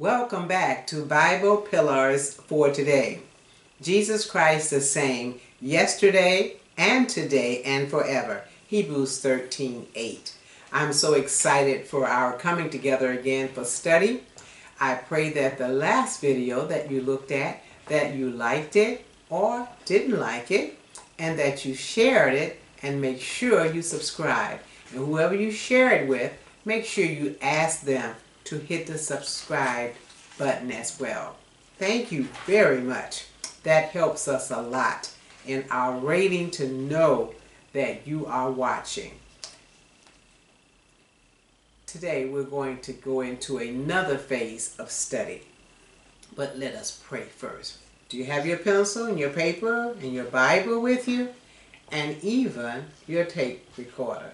Welcome back to Bible Pillars for Today. Jesus Christ the same yesterday and today and forever. Hebrews 13 8. I'm so excited for our coming together again for study. I pray that the last video that you looked at, that you liked it or didn't like it, and that you shared it, and make sure you subscribe. And whoever you share it with, make sure you ask them to hit the subscribe button as well. Thank you very much. That helps us a lot in our rating to know that you are watching. Today we're going to go into another phase of study. But let us pray first. Do you have your pencil and your paper and your Bible with you? And even your tape recorder.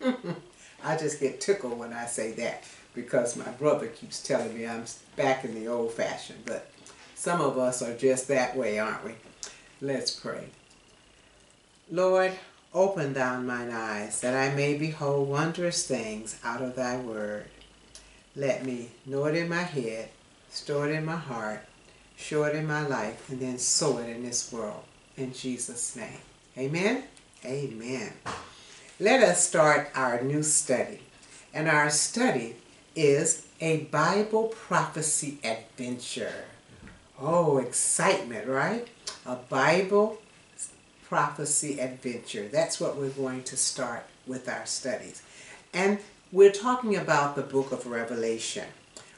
I just get tickled when I say that because my brother keeps telling me I'm back in the old fashioned, but some of us are just that way, aren't we? Let's pray. Lord, open down mine eyes that I may behold wondrous things out of thy word. Let me know it in my head, store it in my heart, show it in my life, and then sow it in this world. In Jesus' name. Amen? Amen. Let us start our new study. And our study is a Bible prophecy adventure. Oh, excitement, right? A Bible prophecy adventure. That's what we're going to start with our studies. And we're talking about the book of Revelation.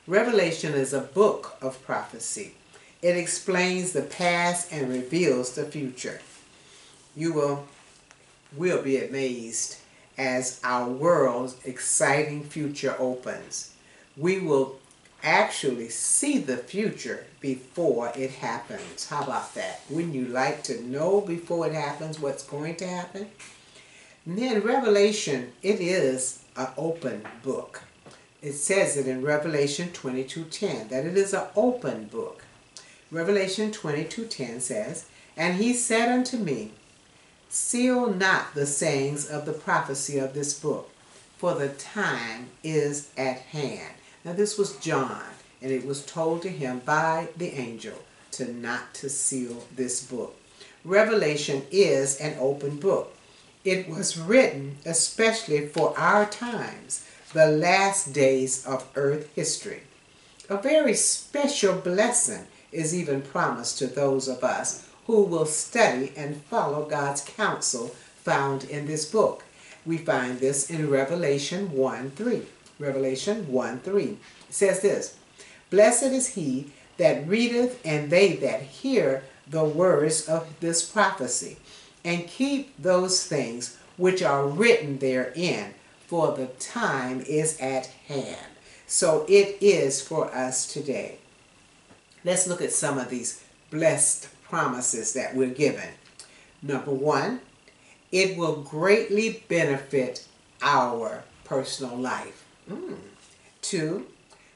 Revelation is a book of prophecy. It explains the past and reveals the future. You will will be amazed as our world's exciting future opens. We will actually see the future before it happens. How about that? Wouldn't you like to know before it happens what's going to happen? And then Revelation, it is an open book. It says it in Revelation 22.10 that it is an open book. Revelation 22.10 says, And he said unto me, Seal not the sayings of the prophecy of this book, for the time is at hand. Now this was John, and it was told to him by the angel to not to seal this book. Revelation is an open book. It was written especially for our times, the last days of earth history. A very special blessing is even promised to those of us who will study and follow God's counsel found in this book. We find this in Revelation 1 3. Revelation 1 3 it says this Blessed is he that readeth and they that hear the words of this prophecy, and keep those things which are written therein, for the time is at hand. So it is for us today. Let's look at some of these blessed promises that we're given. Number one, it will greatly benefit our personal life. Mm. Two,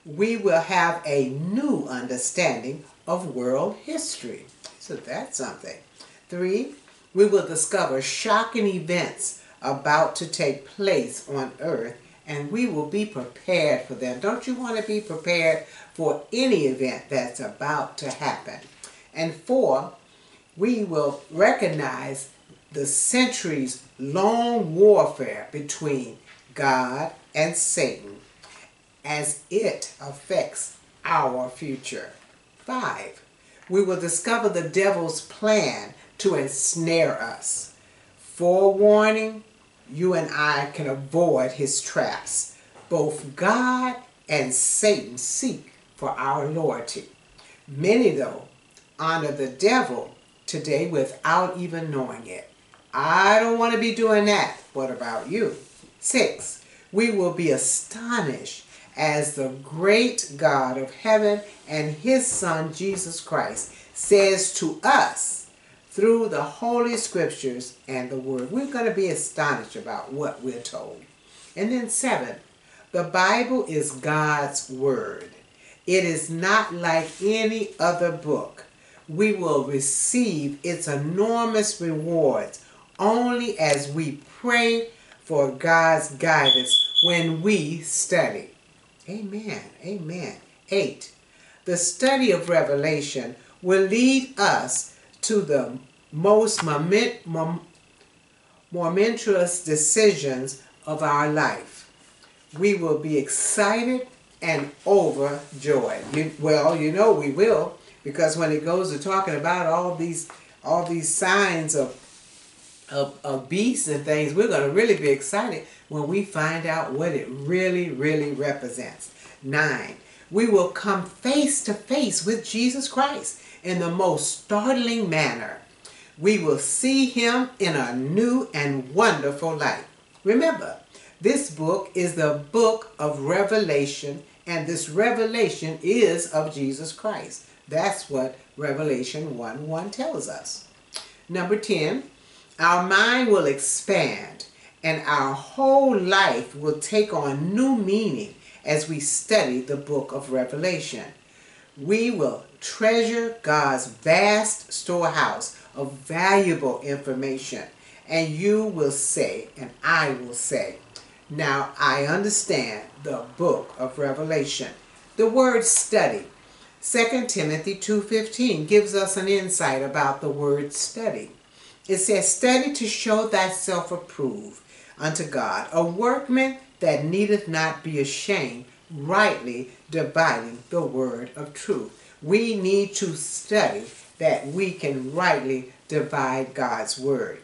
we will have a new understanding of world history. So that's something. Three, we will discover shocking events about to take place on earth and we will be prepared for them. Don't you want to be prepared for any event that's about to happen? And four, we will recognize the centuries long warfare between God and Satan as it affects our future. Five, we will discover the devil's plan to ensnare us. Forewarning, you and I can avoid his traps. Both God and Satan seek for our loyalty. Many, though, honor the devil today without even knowing it. I don't want to be doing that. What about you? Six, we will be astonished as the great God of heaven and his Son Jesus Christ says to us through the Holy Scriptures and the Word. We're going to be astonished about what we're told. And then seven, the Bible is God's Word. It is not like any other book. We will receive its enormous rewards only as we pray for God's guidance when we study. Amen. Amen. 8. The study of Revelation will lead us to the most moment, momentous decisions of our life. We will be excited and overjoyed. You, well, you know we will, because when it goes to talking about all these all these signs of of, of beasts and things, we're going to really be excited when we find out what it really, really represents. Nine, we will come face to face with Jesus Christ in the most startling manner. We will see him in a new and wonderful light. Remember, this book is the book of Revelation, and this revelation is of Jesus Christ. That's what Revelation 1 1 tells us. Number 10, our mind will expand and our whole life will take on new meaning as we study the book of Revelation. We will treasure God's vast storehouse of valuable information. And you will say, and I will say, now I understand the book of Revelation. The word study. 2 Timothy 2.15 gives us an insight about the word study. It says, Study to show thyself approved unto God, a workman that needeth not be ashamed, rightly dividing the word of truth. We need to study that we can rightly divide God's word.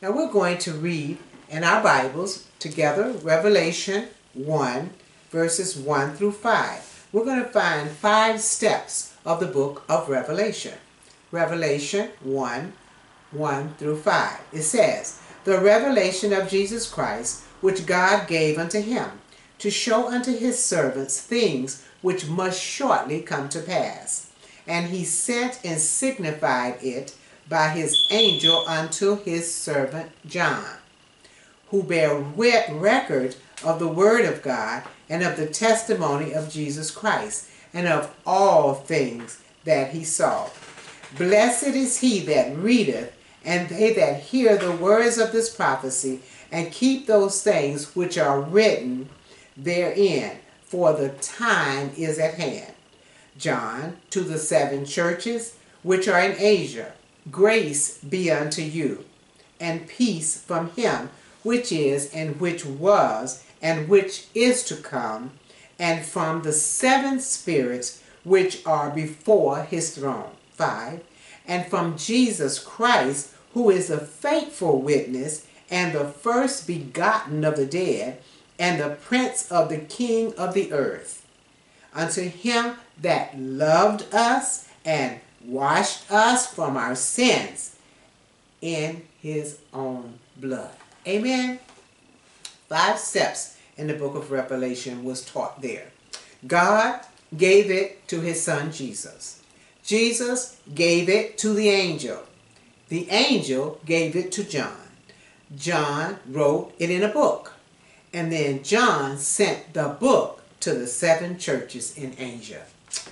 Now we're going to read in our Bibles together Revelation 1, verses 1 through 5. We're going to find five steps of the book of Revelation. Revelation 1, 1 through 5. It says, The revelation of Jesus Christ, which God gave unto him, to show unto his servants things which must shortly come to pass. And he sent and signified it by his angel unto his servant John, who bear record of the word of God and of the testimony of Jesus Christ, and of all things that he saw. Blessed is he that readeth and they that hear the words of this prophecy and keep those things which are written therein, for the time is at hand. John, to the seven churches which are in Asia, grace be unto you, and peace from him which is, and which was, and which is to come, and from the seven spirits which are before his throne. 5. And from Jesus Christ, who is a faithful witness and the first begotten of the dead, and the prince of the king of the earth. Unto him that loved us and washed us from our sins in his own blood. Amen. Five steps in the book of Revelation was taught there. God gave it to his son Jesus. Jesus gave it to the angel. The angel gave it to John. John wrote it in a book. And then John sent the book to the seven churches in Asia.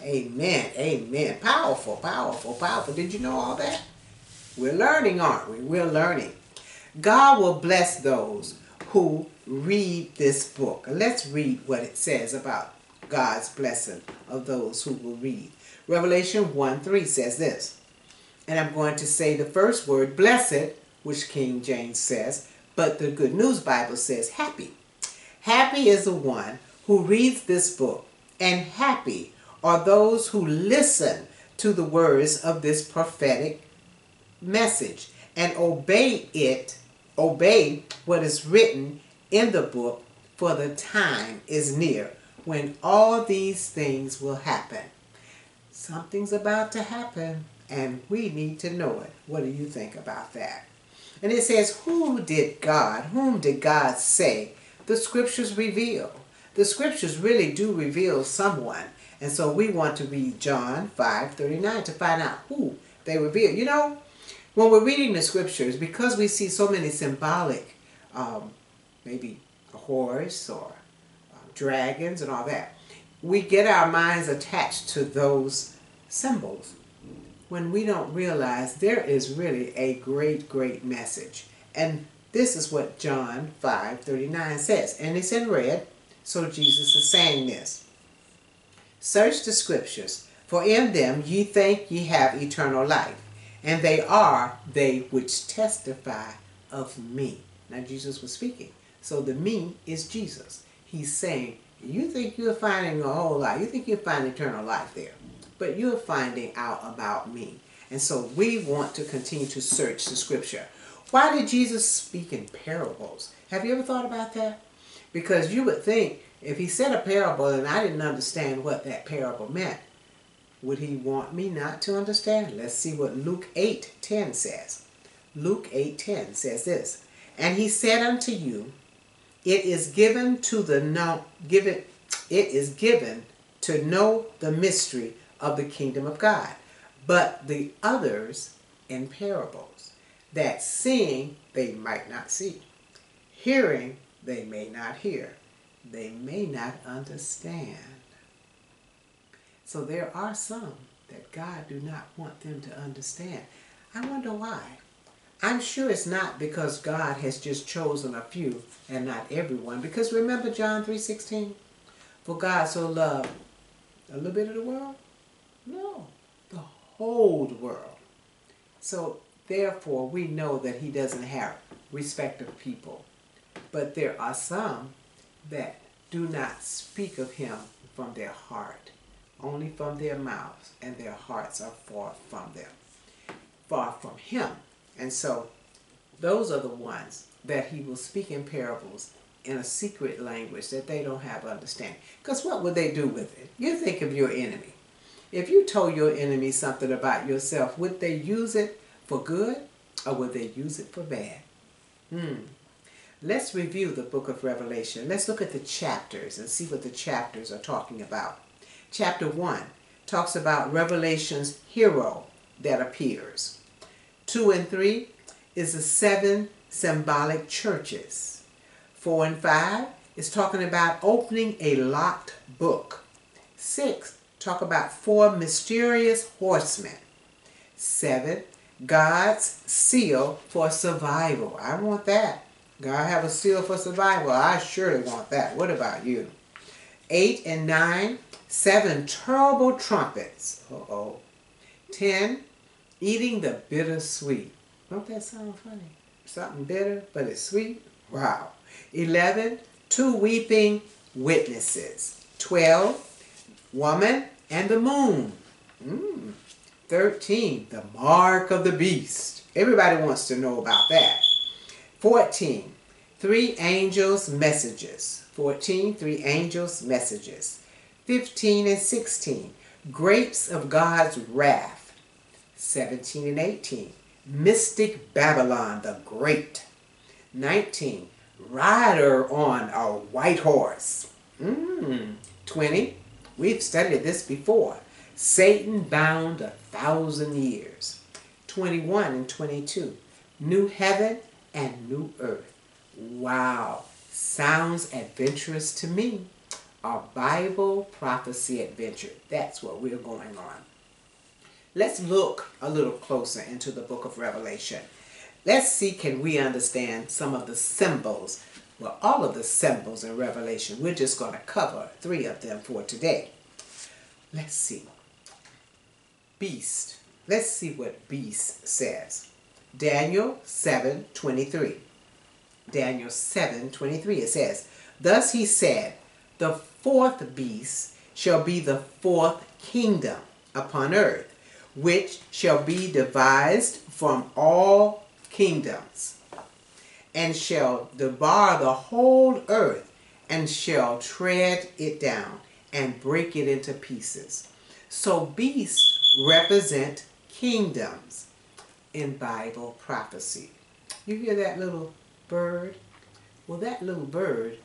Amen. Amen. Powerful, powerful, powerful. Did you know all that? We're learning, aren't we? We're learning. God will bless those who read this book. Let's read what it says about God's blessing of those who will read. Revelation 1 3 says this and I'm going to say the first word, blessed, which King James says, but the Good News Bible says happy. Happy is the one who reads this book, and happy are those who listen to the words of this prophetic message and obey it, obey what is written in the book, for the time is near when all these things will happen. Something's about to happen and we need to know it. What do you think about that? And it says, Who did God, whom did God say? The scriptures reveal. The scriptures really do reveal someone. And so we want to read John 5 39 to find out who they reveal. You know, when we're reading the scriptures, because we see so many symbolic, um, maybe a horse or uh, dragons and all that, we get our minds attached to those symbols when we don't realize there is really a great, great message. And this is what John 5 39 says. And it's in red, so Jesus is saying this. Search the scriptures, for in them ye think ye have eternal life, and they are they which testify of me. Now, Jesus was speaking. So the me is Jesus. He's saying, You think you're finding a whole lot, you think you'll find eternal life there, but you're finding out about me. And so we want to continue to search the scripture. Why did Jesus speak in parables? Have you ever thought about that? Because you would think if he said a parable and I didn't understand what that parable meant, would he want me not to understand? Let's see what Luke 8 10 says. Luke 8 10 says this, And he said unto you, It is given to the know given it is given to know the mystery of the kingdom of God, but the others in parables, that seeing they might not see, hearing they may not hear, they may not understand. So there are some that God do not want them to understand. I wonder why. I'm sure it's not because God has just chosen a few and not everyone. Because remember John 3.16? For God so loved a little bit of the world? No, the whole world. So therefore we know that he doesn't have respect of people. But there are some that do not speak of him from their heart, only from their mouths, and their hearts are far from them, far from him. And so those are the ones that he will speak in parables in a secret language that they don't have understanding. Because what would they do with it? You think of your enemy. If you told your enemy something about yourself, would they use it for good or would they use it for bad? Hmm. Let's review the book of Revelation. Let's look at the chapters and see what the chapters are talking about. Chapter 1 talks about Revelation's hero that appears. 2 and 3 is the seven symbolic churches. 4 and 5 is talking about opening a locked book. 6 talk about four mysterious horsemen. 7 God's seal for survival. I want that. God have a seal for survival. I surely want that. What about you? 8 and 9, 7 terrible trumpets. Uh-oh. 10, eating the bitter sweet. Don't that sound funny? Something bitter, but it's sweet? Wow. 11, two weeping witnesses. 12, woman and the moon. Mm. 13, the mark of the beast. Everybody wants to know about that. 14, three angels' messages. 14, three angels' messages. 15 and 16, grapes of God's wrath. 17 and 18, mystic Babylon the Great. 19, rider on a white horse. Mm. 20, we've studied this before. Satan bound a thousand years. 21 and 22, new heaven and new earth. Wow, sounds adventurous to me. A Bible prophecy adventure. That's what we're going on. Let's look a little closer into the book of Revelation. Let's see can we understand some of the symbols, well, all of the symbols in Revelation. We're just going to cover three of them for today. Let's see. Beast. Let's see what beast says. Daniel 7 23. Daniel 7 23 it says, Thus he said, The fourth beast shall be the fourth kingdom upon earth, which shall be devised from all kingdoms, and shall devour the whole earth, and shall tread it down, and break it into pieces. So beasts represent kingdoms in Bible prophecy. You hear that little bird? Well, that little bird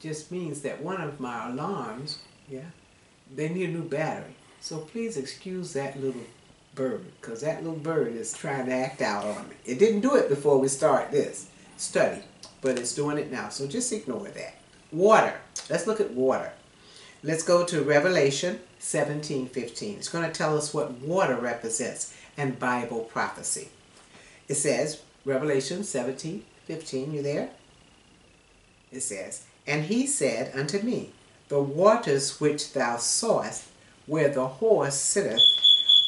just means that one of my alarms, yeah, they need a new battery. So please excuse that little bird, because that little bird is trying to act out on me. It didn't do it before we start this study, but it's doing it now. So just ignore that. Water. Let's look at water. Let's go to Revelation 17, 15. It's going to tell us what water represents and Bible prophecy. It says, Revelation 17, 15, you there? It says, And he said unto me, The waters which thou sawest, where the horse sitteth,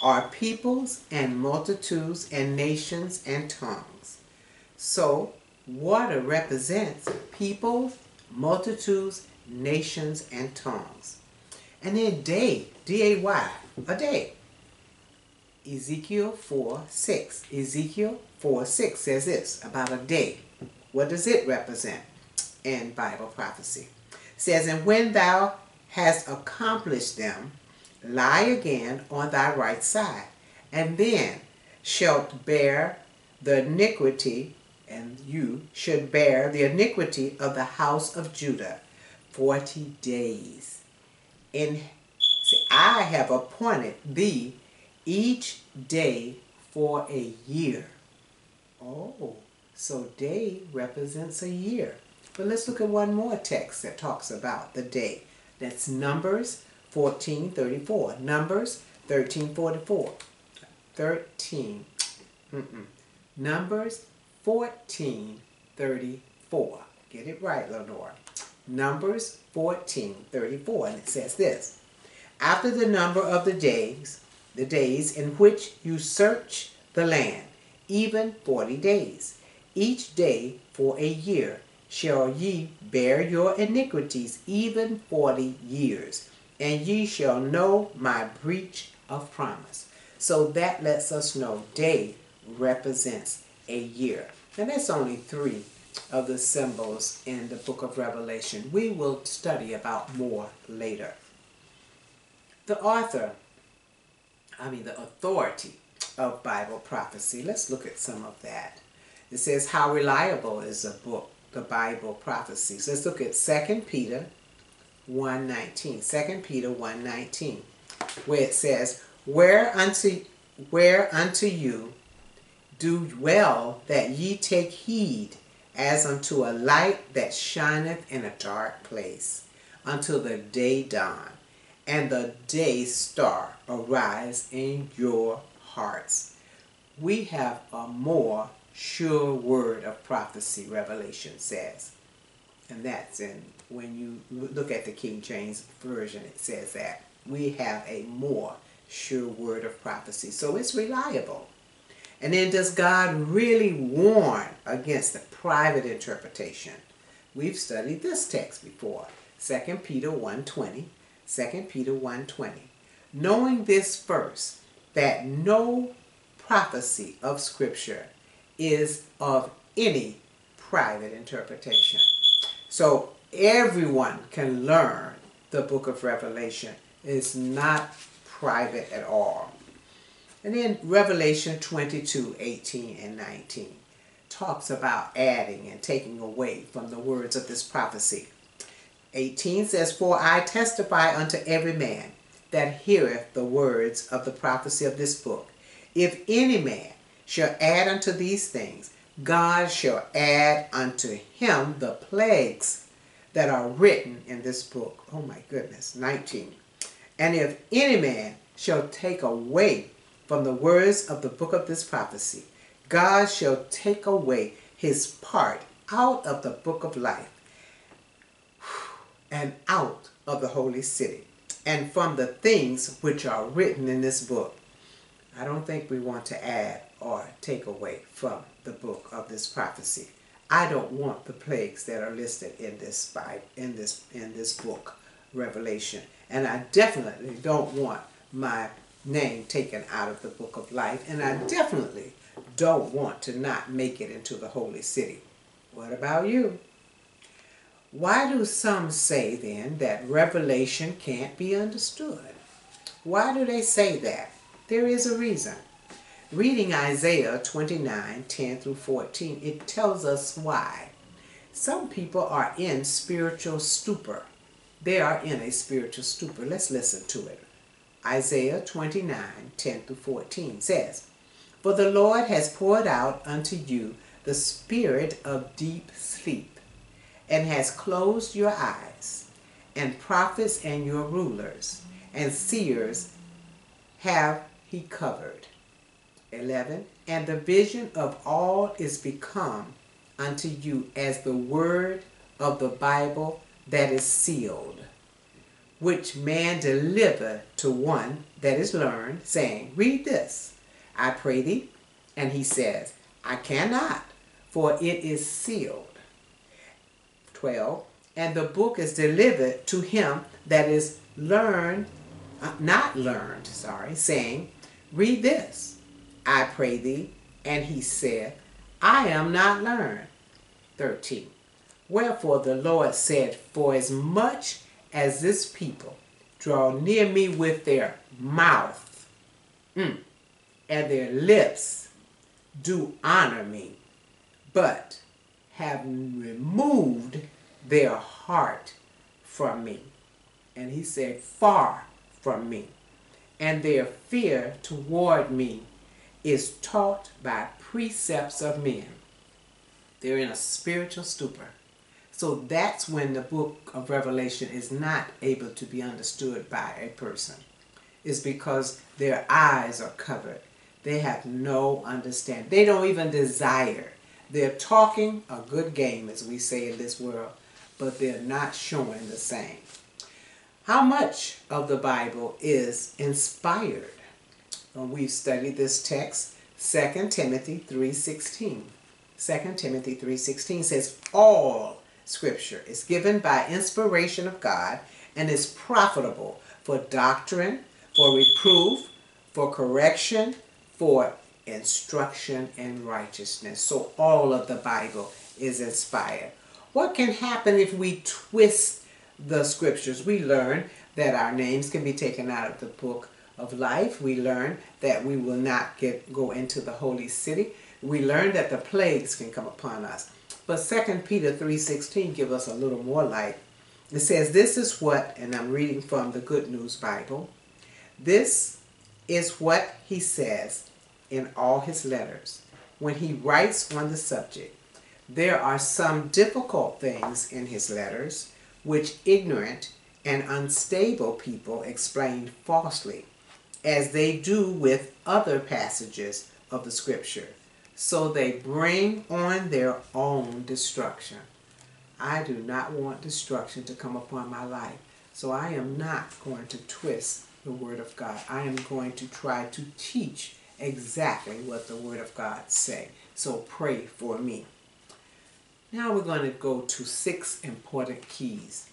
are peoples and multitudes and nations and tongues. So, water represents peoples, multitudes, nations, and tongues. And then day, D A Y, a day. Ezekiel 4 6. Ezekiel 4 6 says this about a day. What does it represent in Bible prophecy? It says, And when thou hast accomplished them, lie again on thy right side, and then shalt bear the iniquity, and you should bear the iniquity of the house of Judah forty days. And see, I have appointed thee each day for a year. Oh, so day represents a year. But let's look at one more text that talks about the day. That's Numbers 1434. Numbers 1344. 13. Mm-mm. Numbers 1434. Get it right, Lenore. Numbers 1434. And it says this After the number of the days, the days in which you search the land, even forty days, each day for a year shall ye bear your iniquities, even forty years, and ye shall know my breach of promise. So that lets us know day represents a year. And that's only three of the symbols in the book of Revelation. We will study about more later. The author, I mean the authority of Bible prophecy, let's look at some of that. It says, How reliable is a book, the Bible prophecies? Let's look at 2 Peter 1.19. 2 Peter 1.19, where it says, Where unto, where unto you do well that ye take heed as unto a light that shineth in a dark place, until the day dawn, and the day star arise in your hearts. We have a more sure word of prophecy, Revelation says. And that's in, when you look at the King James Version, it says that. We have a more sure word of prophecy. So it's reliable. And then does God really warn against the private interpretation? We've studied this text before. 2 Peter 1.20. 2 Peter 1.20. Knowing this first, that no prophecy of Scripture is of any private interpretation. So everyone can learn the book of Revelation. It's not private at all. And then Revelation 22, 18 and 19 talks about adding and taking away from the words of this prophecy. 18 says, For I testify unto every man that heareth the words of the prophecy of this book. If any man shall add unto these things, God shall add unto him the plagues that are written in this book. Oh my goodness, 19. And if any man shall take away from the words of the book of this prophecy, God shall take away his part out of the book of life and out of the holy city and from the things which are written in this book. I don't think we want to add or take away from the book of this prophecy. I don't want the plagues that are listed in this Bible, in this in this book, Revelation, and I definitely don't want my name taken out of the book of life, and I definitely don't want to not make it into the holy city. What about you? Why do some say then that revelation can't be understood? Why do they say that? There is a reason. Reading Isaiah 29 10 through 14, it tells us why. Some people are in spiritual stupor. They are in a spiritual stupor. Let's listen to it. Isaiah 29, 10 through 14 says, For the Lord has poured out unto you the spirit of deep sleep, and has closed your eyes, and prophets and your rulers, and seers have he covered. 11. And the vision of all is become unto you as the word of the Bible that is sealed. which man deliver to one that is learned, saying, Read this, I pray thee. And he says, I cannot, for it is sealed. 12. And the book is delivered to him that is learned, uh, not learned, sorry, saying, Read this, I pray thee. And he said, I am not learned. 13. Wherefore the Lord said, For as much as this people draw near me with their mouth mm, and their lips do honor me, but have removed their heart from me. And he said, Far from me. And their fear toward me is taught by precepts of men. They're in a spiritual stupor. So that's when the book of Revelation is not able to be understood by a person. Is because their eyes are covered. They have no understanding. They don't even desire. They're talking a good game, as we say in this world, but they're not showing the same. How much of the Bible is inspired? We've studied this text, 2 Timothy 3.16. 2 Timothy 3.16 says, All scripture is given by inspiration of God and is profitable for doctrine, for reproof, for correction, for instruction in righteousness. So all of the Bible is inspired. What can happen if we twist the scriptures? We learn that our names can be taken out of the book of life. We learn that we will not get go into the holy city. We learn that the plagues can come upon us. But 2 Peter 3.16 give us a little more light. It says, this is what, and I'm reading from the Good News Bible, this is what he says in all his letters when he writes on the subject. There are some difficult things in his letters which ignorant and unstable people explain falsely, as they do with other passages of the scripture so they bring on their own destruction. I do not want destruction to come upon my life, so I am not going to twist the Word of God. I am going to try to teach exactly what the Word of God say. So pray for me. Now we're going to go to six important keys.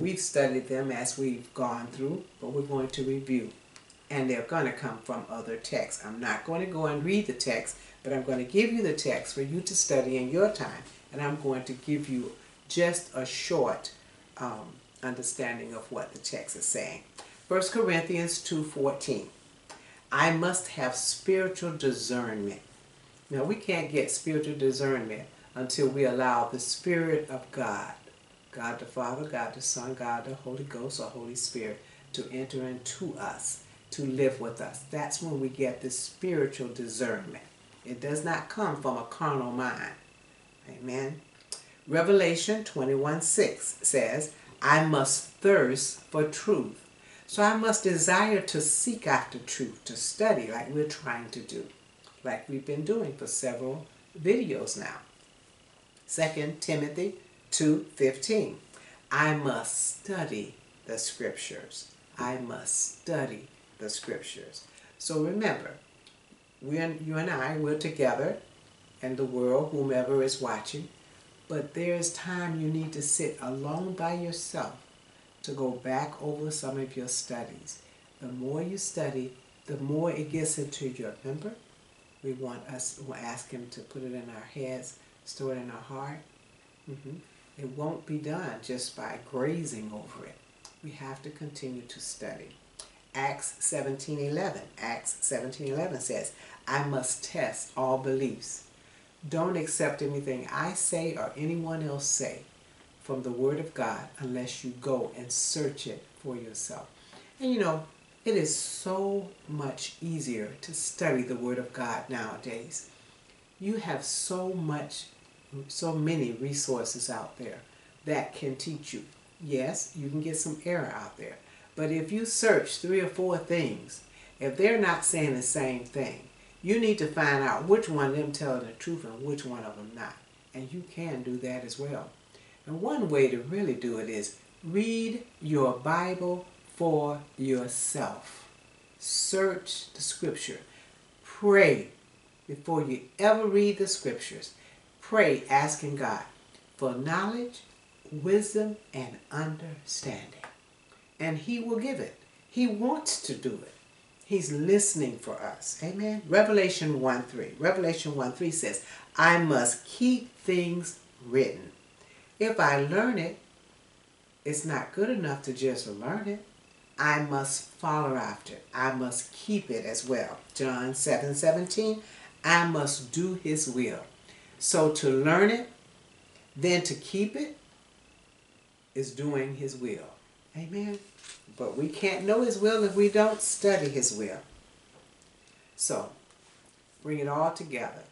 We've studied them as we've gone through, but we're going to review. And they're going to come from other texts. I'm not going to go and read the text but I'm going to give you the text for you to study in your time, and I'm going to give you just a short um, understanding of what the text is saying. 1 Corinthians 2.14 I must have spiritual discernment. Now, we can't get spiritual discernment until we allow the Spirit of God, God the Father, God the Son, God the Holy Ghost, or Holy Spirit, to enter into us, to live with us. That's when we get the spiritual discernment. It does not come from a carnal mind. Amen. Revelation 21 6 says, I must thirst for truth. So I must desire to seek after truth, to study like we're trying to do, like we've been doing for several videos now. 2 Timothy 2.15 I must study the scriptures. I must study the scriptures. So remember, we and you and I, we're together, and the world, whomever is watching. But there's time you need to sit alone by yourself to go back over some of your studies. The more you study, the more it gets into your remember. We want us we ask him to put it in our heads, store it in our heart. Mm -hmm. It won't be done just by grazing over it. We have to continue to study. Acts 17:11. Acts 17:11 says, "I must test all beliefs. Don't accept anything I say or anyone else say from the word of God unless you go and search it for yourself." And you know, it is so much easier to study the word of God nowadays. You have so much so many resources out there that can teach you. Yes, you can get some error out there but if you search three or four things, if they're not saying the same thing, you need to find out which one of them telling the truth and which one of them not. And you can do that as well. And one way to really do it is Read your Bible for yourself. Search the scripture. Pray before you ever read the scriptures. Pray asking God for knowledge, wisdom, and understanding. And He will give it. He wants to do it. He's listening for us. Amen. Revelation 1 3. Revelation 1 3 says, I must keep things written. If I learn it, it's not good enough to just learn it. I must follow after. I must keep it as well. John 7 17. I must do his will. So to learn it, then to keep it, is doing his will. Amen. But we can't know his will if we don't study his will. So, bring it all together.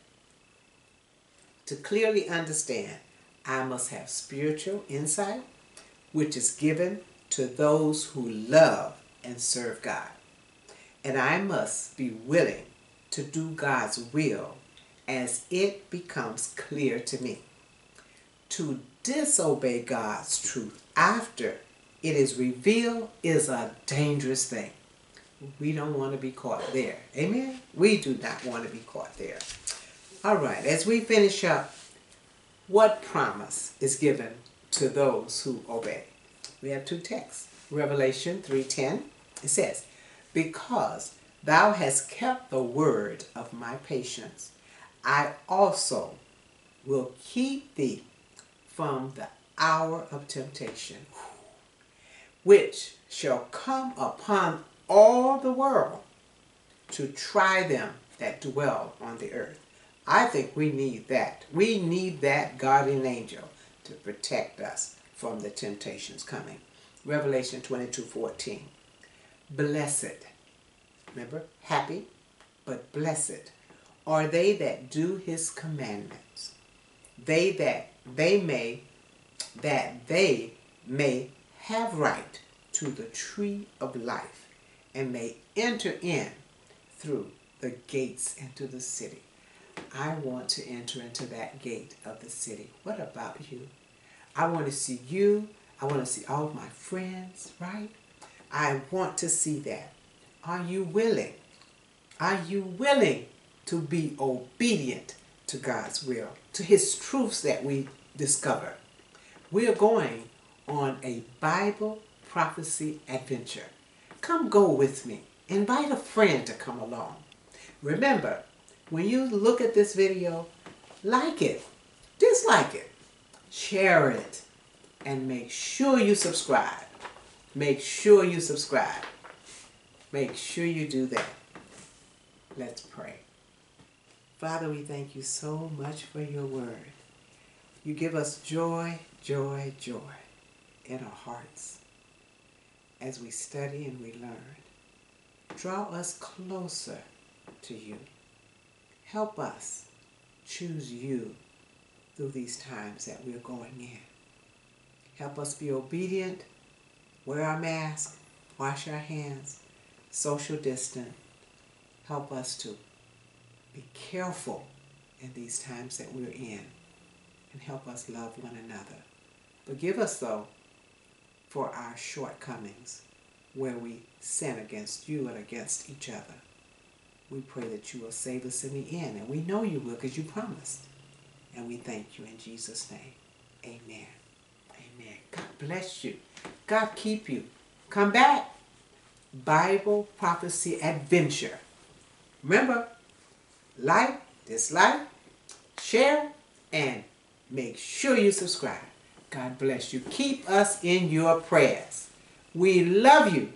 To clearly understand, I must have spiritual insight, which is given to those who love and serve God. And I must be willing to do God's will as it becomes clear to me. To disobey God's truth after it is revealed is a dangerous thing. We don't want to be caught there. Amen? We do not want to be caught there. All right, as we finish up, what promise is given to those who obey? We have two texts. Revelation 3.10, it says, Because thou hast kept the word of my patience, I also will keep thee from the hour of temptation, which shall come upon all the world to try them that dwell on the earth. I think we need that. We need that guardian angel to protect us from the temptations coming. Revelation 22 14. Blessed, remember, happy, but blessed are they that do his commandments. They that they may that they may have right to the tree of life and may enter in through the gates into the city. I want to enter into that gate of the city. What about you? I want to see you. I want to see all my friends, right? I want to see that. Are you willing? Are you willing to be obedient to God's will, to His truths that we discover? We are going on a Bible prophecy adventure. Come go with me. Invite a friend to come along. Remember, when you look at this video, like it, dislike it, share it, and make sure you subscribe. Make sure you subscribe. Make sure you do that. Let's pray. Father, we thank you so much for your word. You give us joy, joy, joy in our hearts as we study and we learn. Draw us closer to you. Help us choose you through these times that we're going in. Help us be obedient, wear our mask, wash our hands, social distance. Help us to be careful in these times that we're in and help us love one another. Forgive us, though, for our shortcomings where we sin against you and against each other. We pray that you will save us in the end, and we know you will because you promised. And we thank you in Jesus' name. Amen. Amen. God bless you. God keep you. Come back. Bible Prophecy Adventure. Remember, like, dislike, share, and make sure you subscribe. God bless you. Keep us in your prayers. We love you